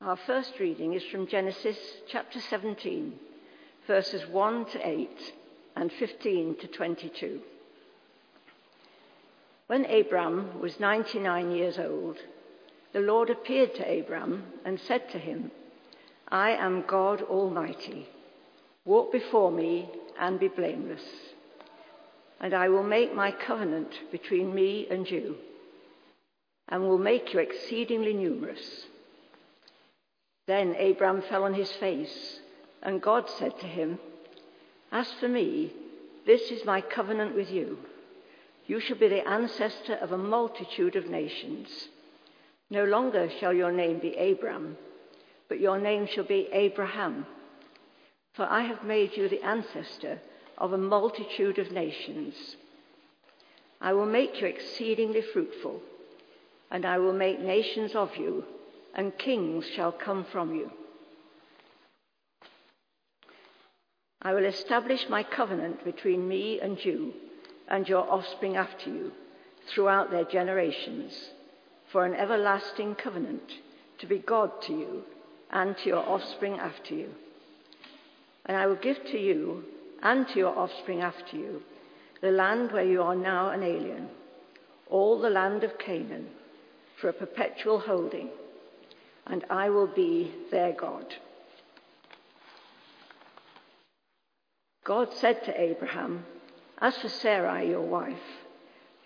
Our first reading is from Genesis chapter 17, verses 1 to 8 and 15 to 22. When Abram was 99 years old, the Lord appeared to Abram and said to him, I am God Almighty. Walk before me and be blameless. And I will make my covenant between me and you, and will make you exceedingly numerous. Then Abram fell on his face, and God said to him, As for me, this is my covenant with you. You shall be the ancestor of a multitude of nations. No longer shall your name be Abram, but your name shall be Abraham. For I have made you the ancestor of a multitude of nations. I will make you exceedingly fruitful, and I will make nations of you, and kings shall come from you. I will establish my covenant between me and you and your offspring after you throughout their generations for an everlasting covenant to be God to you and to your offspring after you. And I will give to you and to your offspring after you the land where you are now an alien, all the land of Canaan, for a perpetual holding, and I will be their God. God said to Abraham, As for Sarai, your wife,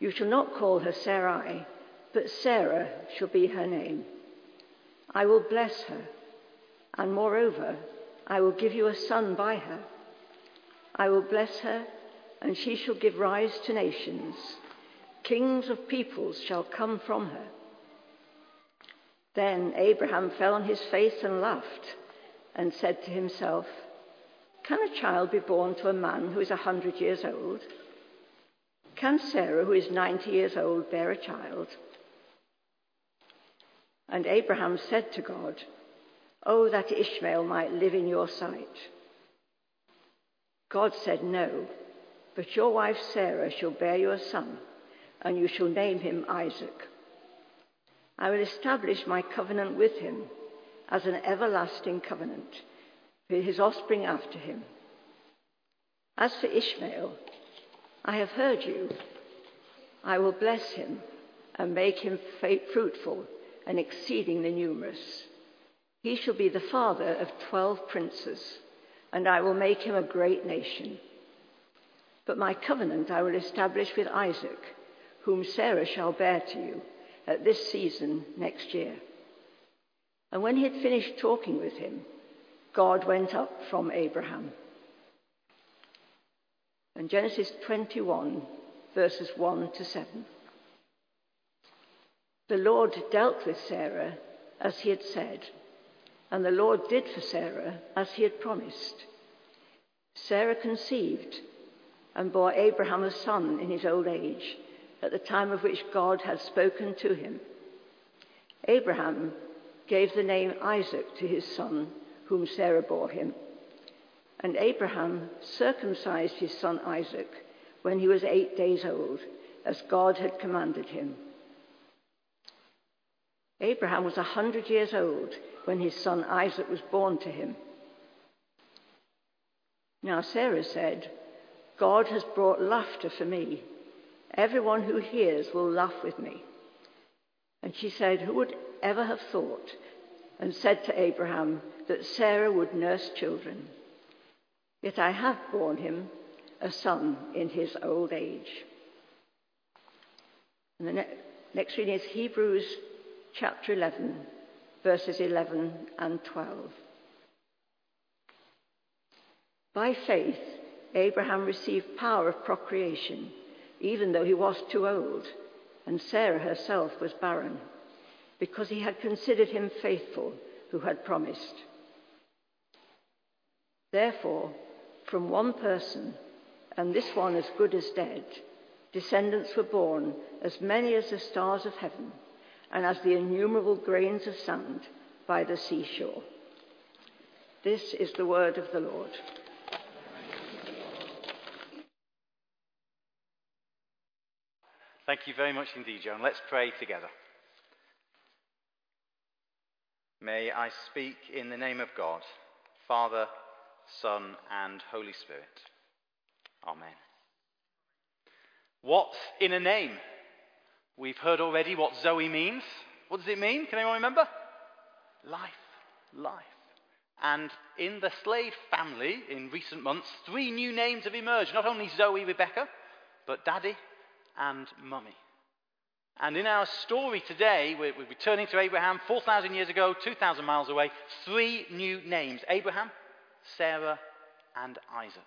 you shall not call her Sarai, but Sarah shall be her name. I will bless her, and moreover, I will give you a son by her. I will bless her, and she shall give rise to nations. Kings of peoples shall come from her. Then Abraham fell on his face and laughed, and said to himself, Can a child be born to a man who is a hundred years old? Can Sarah, who is ninety years old, bear a child? And Abraham said to God, Oh, that Ishmael might live in your sight. God said, No, but your wife Sarah shall bear you a son, and you shall name him Isaac. I will establish my covenant with him as an everlasting covenant for his offspring after him. As for Ishmael, I have heard you. I will bless him and make him fruitful and exceedingly numerous. He shall be the father of twelve princes, and I will make him a great nation. But my covenant I will establish with Isaac, whom Sarah shall bear to you at this season next year. And when he had finished talking with him, God went up from Abraham. And Genesis 21, verses 1 to 7. The Lord dealt with Sarah as he had said, and the Lord did for Sarah as he had promised. Sarah conceived and bore Abraham a son in his old age, at the time of which God had spoken to him. Abraham gave the name Isaac to his son, whom Sarah bore him. And Abraham circumcised his son Isaac when he was eight days old, as God had commanded him. Abraham was a hundred years old when his son Isaac was born to him. Now Sarah said, God has brought laughter for me. Everyone who hears will laugh with me. And she said, Who would ever have thought? And said to Abraham that Sarah would nurse children. Yet I have borne him a son in his old age. And the ne- next reading is Hebrews chapter 11, verses 11 and 12. By faith, Abraham received power of procreation, even though he was too old, and Sarah herself was barren, because he had considered him faithful who had promised. Therefore, from one person, and this one as good as dead, descendants were born, as many as the stars of heaven and as the innumerable grains of sand by the seashore. This is the word of the Lord. Thank you very much indeed, Joan. Let's pray together. May I speak in the name of God, Father, Son, and Holy Spirit. Amen. What's in a name? We've heard already what Zoe means. What does it mean? Can anyone remember? Life. Life. And in the Slade family, in recent months, three new names have emerged. Not only Zoe Rebecca, but Daddy and Mummy. And in our story today, we're, we're returning to Abraham 4,000 years ago, 2,000 miles away. Three new names Abraham, Sarah, and Isaac.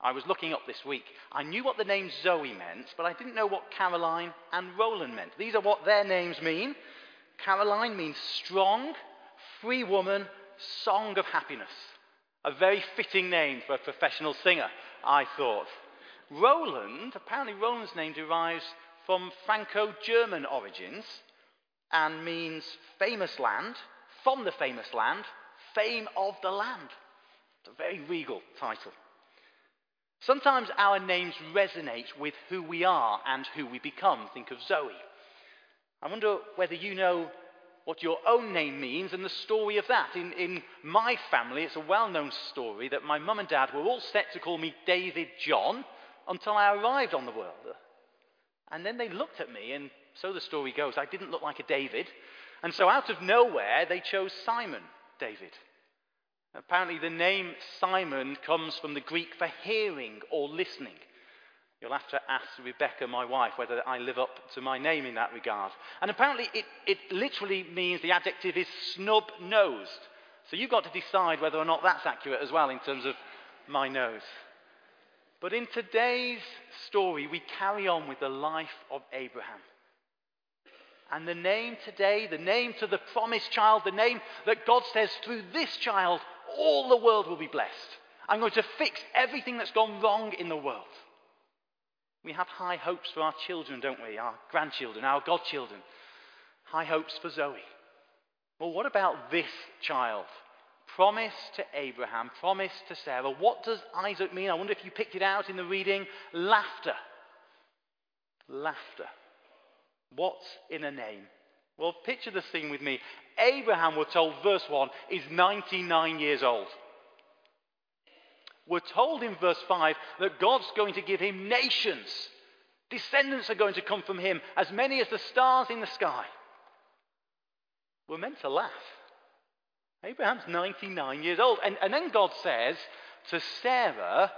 I was looking up this week. I knew what the name Zoe meant, but I didn't know what Caroline and Roland meant. These are what their names mean. Caroline means strong, free woman, song of happiness. A very fitting name for a professional singer, I thought. Roland, apparently Roland's name derives from Franco German origins and means famous land, from the famous land, fame of the land. It's a very regal title. Sometimes our names resonate with who we are and who we become. Think of Zoe. I wonder whether you know what your own name means and the story of that. In, in my family, it's a well known story that my mum and dad were all set to call me David John until I arrived on the world. And then they looked at me, and so the story goes, I didn't look like a David. And so out of nowhere, they chose Simon David. Apparently, the name Simon comes from the Greek for hearing or listening. You'll have to ask Rebecca, my wife, whether I live up to my name in that regard. And apparently, it, it literally means the adjective is snub nosed. So you've got to decide whether or not that's accurate as well in terms of my nose. But in today's story, we carry on with the life of Abraham. And the name today, the name to the promised child, the name that God says through this child, all the world will be blessed. I'm going to fix everything that's gone wrong in the world. We have high hopes for our children, don't we? Our grandchildren, our godchildren. High hopes for Zoe. Well, what about this child? Promise to Abraham, promise to Sarah. What does Isaac mean? I wonder if you picked it out in the reading. Laughter. Laughter. What's in a name? Well, picture the scene with me. Abraham, we're told, verse 1, is 99 years old. We're told in verse 5 that God's going to give him nations. Descendants are going to come from him, as many as the stars in the sky. We're meant to laugh. Abraham's 99 years old. And, and then God says to Sarah,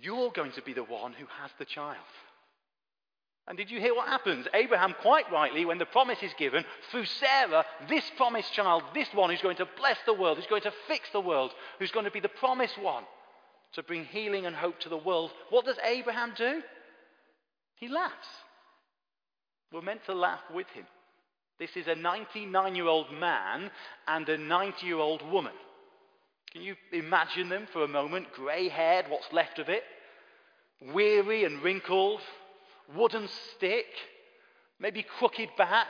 You're going to be the one who has the child. And did you hear what happens? Abraham, quite rightly, when the promise is given, through Sarah, this promised child, this one who's going to bless the world, who's going to fix the world, who's going to be the promised one to bring healing and hope to the world, what does Abraham do? He laughs. We're meant to laugh with him. This is a 99 year old man and a 90 year old woman. Can you imagine them for a moment? Grey haired, what's left of it? Weary and wrinkled, wooden stick, maybe crooked back,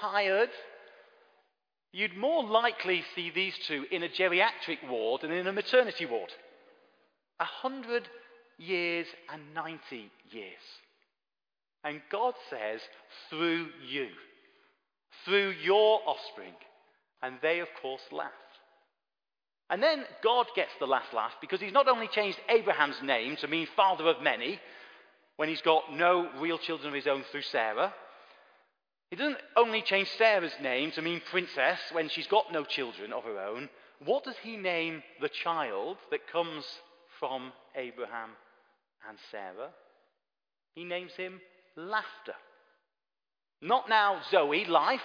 tired. You'd more likely see these two in a geriatric ward than in a maternity ward. A hundred years and 90 years. And God says, through you, through your offspring. And they, of course, laugh. And then God gets the last laugh because he's not only changed Abraham's name to mean father of many, when he's got no real children of his own through Sarah. He doesn't only change Sarah's name to mean princess when she's got no children of her own. What does he name the child that comes from Abraham and Sarah? He names him Laughter. Not now Zoe, life,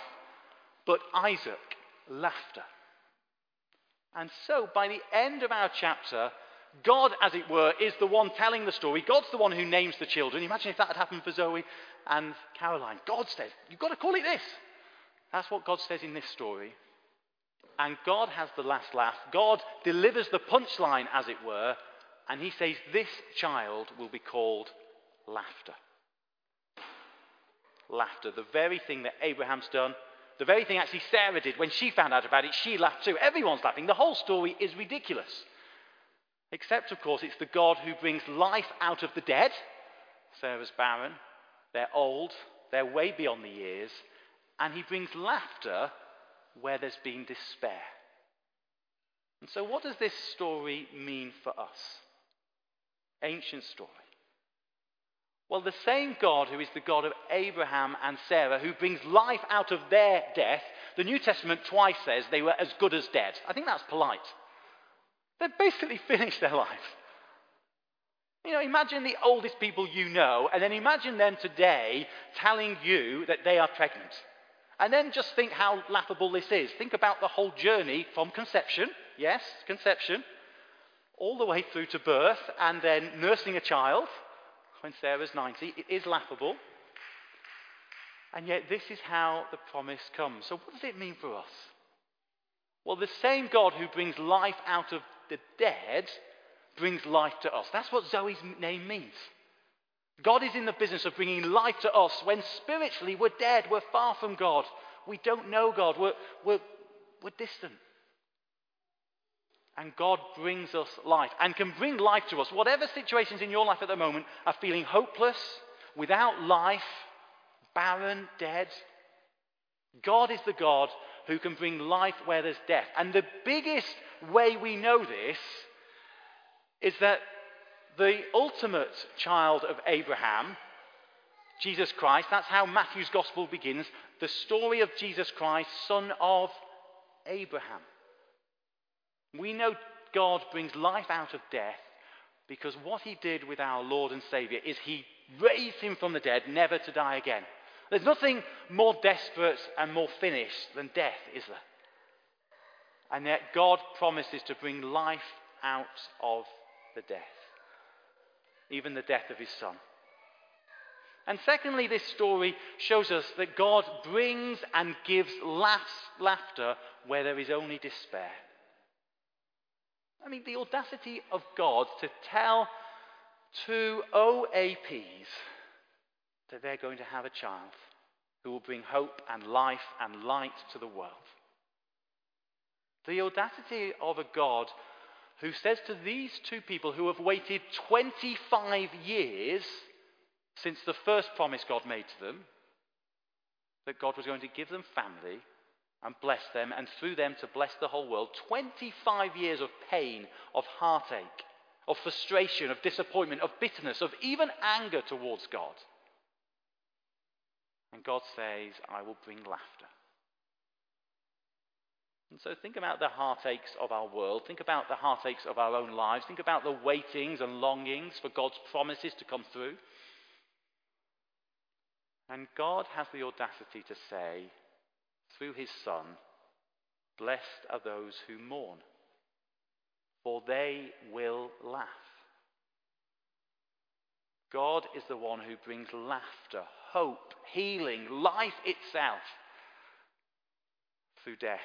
but Isaac, laughter. And so by the end of our chapter, God, as it were, is the one telling the story. God's the one who names the children. Imagine if that had happened for Zoe and Caroline. God says, You've got to call it this. That's what God says in this story. And God has the last laugh. God delivers the punchline, as it were, and he says, This child will be called laughter. Laughter, the very thing that Abraham's done, the very thing actually Sarah did when she found out about it, she laughed too. Everyone's laughing. The whole story is ridiculous. Except, of course, it's the God who brings life out of the dead. Sarah's barren, they're old, they're way beyond the years, and he brings laughter where there's been despair. And so, what does this story mean for us? Ancient story. Well, the same God who is the God of Abraham and Sarah, who brings life out of their death, the New Testament twice says they were as good as dead. I think that's polite. They've basically finished their life. You know, imagine the oldest people you know, and then imagine them today telling you that they are pregnant. And then just think how laughable this is. Think about the whole journey from conception, yes, conception, all the way through to birth, and then nursing a child when Sarah's 90. It is laughable. And yet, this is how the promise comes. So, what does it mean for us? Well, the same God who brings life out of the dead brings life to us. That's what Zoe's name means. God is in the business of bringing life to us when spiritually we're dead, we're far from God, we don't know God, we're, we're, we're distant. And God brings us life and can bring life to us. Whatever situations in your life at the moment are feeling hopeless, without life, barren, dead, God is the God who can bring life where there's death. And the biggest way we know this is that the ultimate child of Abraham, Jesus Christ, that's how Matthew's gospel begins the story of Jesus Christ, son of Abraham. We know God brings life out of death because what he did with our Lord and Saviour is he raised him from the dead, never to die again. There's nothing more desperate and more finished than death, is there? And yet God promises to bring life out of the death, even the death of his son. And secondly, this story shows us that God brings and gives laughter where there is only despair. I mean, the audacity of God to tell two OAPs that they're going to have a child who will bring hope and life and light to the world. The audacity of a God who says to these two people who have waited 25 years since the first promise God made to them that God was going to give them family and bless them, and through them to bless the whole world. 25 years of pain, of heartache, of frustration, of disappointment, of bitterness, of even anger towards God. And God says, I will bring laughter. And so think about the heartaches of our world. Think about the heartaches of our own lives. Think about the waitings and longings for God's promises to come through. And God has the audacity to say, through his Son, Blessed are those who mourn, for they will laugh. God is the one who brings laughter, hope, healing, life itself through death,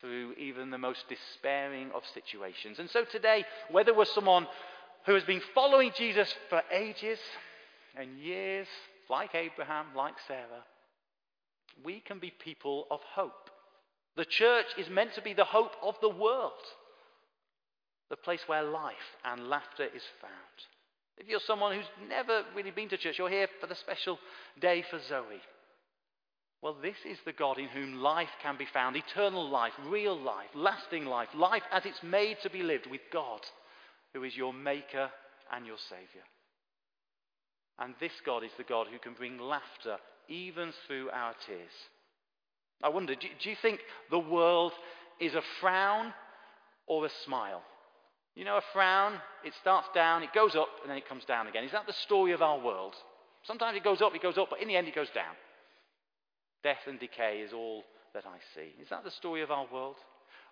through even the most despairing of situations. And so today, whether we're someone who has been following Jesus for ages and years, like Abraham, like Sarah, we can be people of hope. The church is meant to be the hope of the world, the place where life and laughter is found. If you're someone who's never really been to church, you're here for the special day for Zoe. Well, this is the God in whom life can be found eternal life, real life, lasting life, life as it's made to be lived with God, who is your Maker and your Saviour. And this God is the God who can bring laughter even through our tears. I wonder, do, do you think the world is a frown or a smile? You know, a frown, it starts down, it goes up, and then it comes down again. Is that the story of our world? Sometimes it goes up, it goes up, but in the end it goes down. Death and decay is all that I see. Is that the story of our world?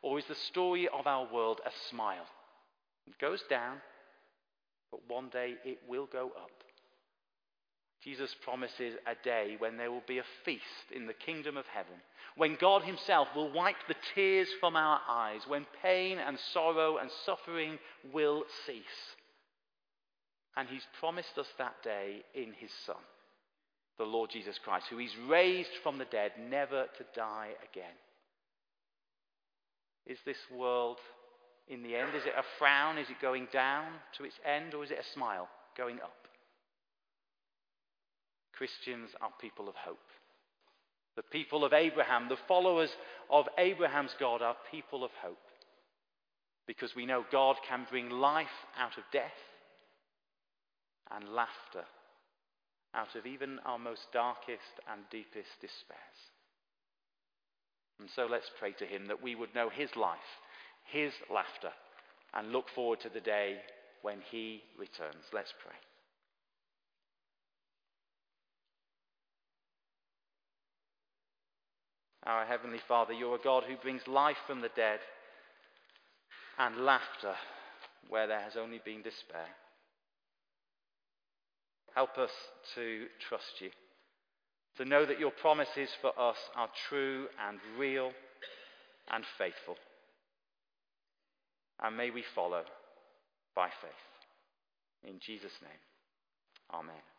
Or is the story of our world a smile? It goes down, but one day it will go up. Jesus promises a day when there will be a feast in the kingdom of heaven, when God Himself will wipe the tears from our eyes, when pain and sorrow and suffering will cease. And He's promised us that day in His Son, the Lord Jesus Christ, who He's raised from the dead, never to die again. Is this world, in the end, is it a frown? Is it going down to its end? Or is it a smile going up? Christians are people of hope. The people of Abraham, the followers of Abraham's God, are people of hope because we know God can bring life out of death and laughter out of even our most darkest and deepest despairs. And so let's pray to Him that we would know His life, His laughter, and look forward to the day when He returns. Let's pray. Our Heavenly Father, you're a God who brings life from the dead and laughter where there has only been despair. Help us to trust you, to know that your promises for us are true and real and faithful. And may we follow by faith. In Jesus' name, amen.